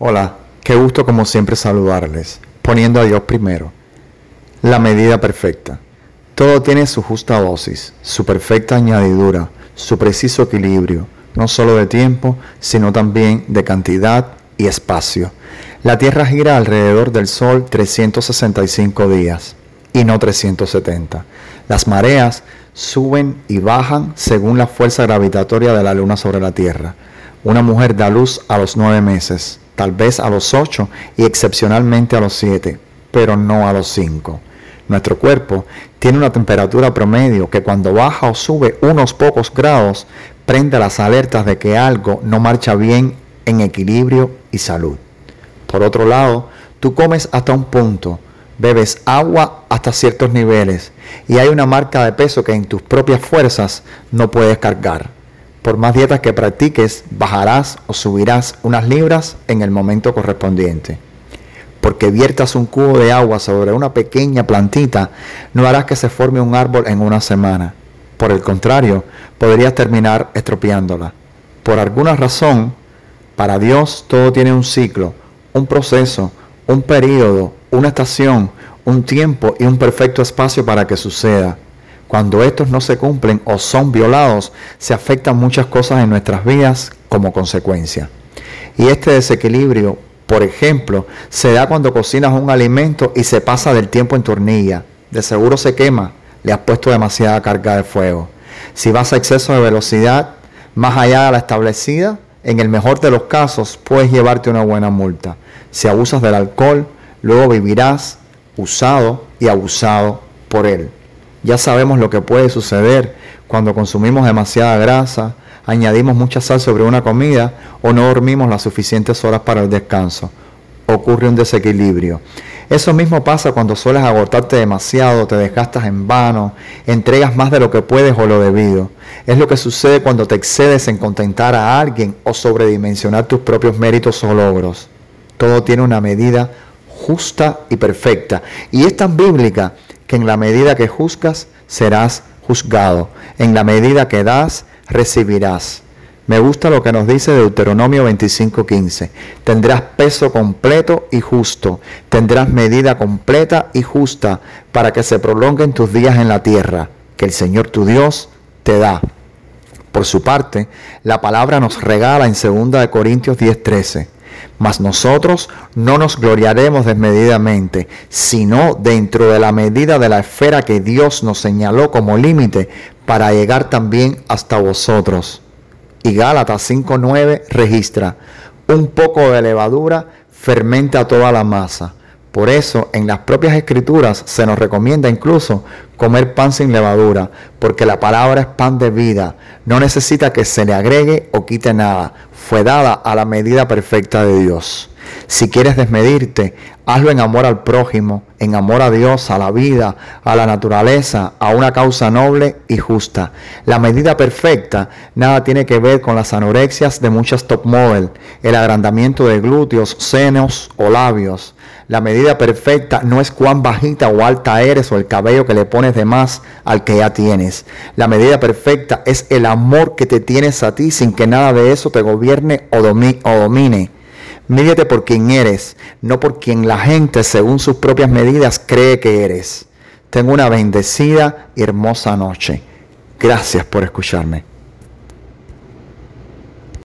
Hola, qué gusto como siempre saludarles, poniendo a Dios primero. La medida perfecta. Todo tiene su justa dosis, su perfecta añadidura, su preciso equilibrio, no solo de tiempo, sino también de cantidad y espacio. La Tierra gira alrededor del Sol 365 días y no 370. Las mareas suben y bajan según la fuerza gravitatoria de la Luna sobre la Tierra. Una mujer da luz a los nueve meses, tal vez a los ocho y excepcionalmente a los siete, pero no a los cinco. Nuestro cuerpo tiene una temperatura promedio que cuando baja o sube unos pocos grados prende las alertas de que algo no marcha bien en equilibrio y salud. Por otro lado, tú comes hasta un punto, bebes agua hasta ciertos niveles y hay una marca de peso que en tus propias fuerzas no puedes cargar. Por más dietas que practiques, bajarás o subirás unas libras en el momento correspondiente. Porque viertas un cubo de agua sobre una pequeña plantita, no harás que se forme un árbol en una semana. Por el contrario, podrías terminar estropeándola. Por alguna razón, para Dios todo tiene un ciclo, un proceso, un periodo, una estación, un tiempo y un perfecto espacio para que suceda. Cuando estos no se cumplen o son violados, se afectan muchas cosas en nuestras vidas como consecuencia. Y este desequilibrio, por ejemplo, se da cuando cocinas un alimento y se pasa del tiempo en tornilla. De seguro se quema, le has puesto demasiada carga de fuego. Si vas a exceso de velocidad, más allá de la establecida, en el mejor de los casos puedes llevarte una buena multa. Si abusas del alcohol, luego vivirás usado y abusado por él. Ya sabemos lo que puede suceder cuando consumimos demasiada grasa, añadimos mucha sal sobre una comida o no dormimos las suficientes horas para el descanso. Ocurre un desequilibrio. Eso mismo pasa cuando sueles agotarte demasiado, te desgastas en vano, entregas más de lo que puedes o lo debido. Es lo que sucede cuando te excedes en contentar a alguien o sobredimensionar tus propios méritos o logros. Todo tiene una medida justa y perfecta. Y es tan bíblica que en la medida que juzgas, serás juzgado. En la medida que das, recibirás. Me gusta lo que nos dice Deuteronomio 25:15. Tendrás peso completo y justo. Tendrás medida completa y justa para que se prolonguen tus días en la tierra, que el Señor tu Dios te da. Por su parte, la palabra nos regala en 2 Corintios 10:13 mas nosotros no nos gloriaremos desmedidamente, sino dentro de la medida de la esfera que Dios nos señaló como límite para llegar también hasta vosotros. Y Gálatas 5.9 registra, un poco de levadura fermenta toda la masa. Por eso en las propias escrituras se nos recomienda incluso comer pan sin levadura, porque la palabra es pan de vida, no necesita que se le agregue o quite nada, fue dada a la medida perfecta de Dios. Si quieres desmedirte, hazlo en amor al prójimo, en amor a Dios, a la vida, a la naturaleza, a una causa noble y justa. La medida perfecta nada tiene que ver con las anorexias de muchas top model, el agrandamiento de glúteos, senos o labios. La medida perfecta no es cuán bajita o alta eres o el cabello que le pones de más al que ya tienes. La medida perfecta es el amor que te tienes a ti sin que nada de eso te gobierne o, domine. Mídete por quien eres, no por quien la gente, según sus propias medidas, cree que eres. Tengo una bendecida y hermosa noche. Gracias por escucharme.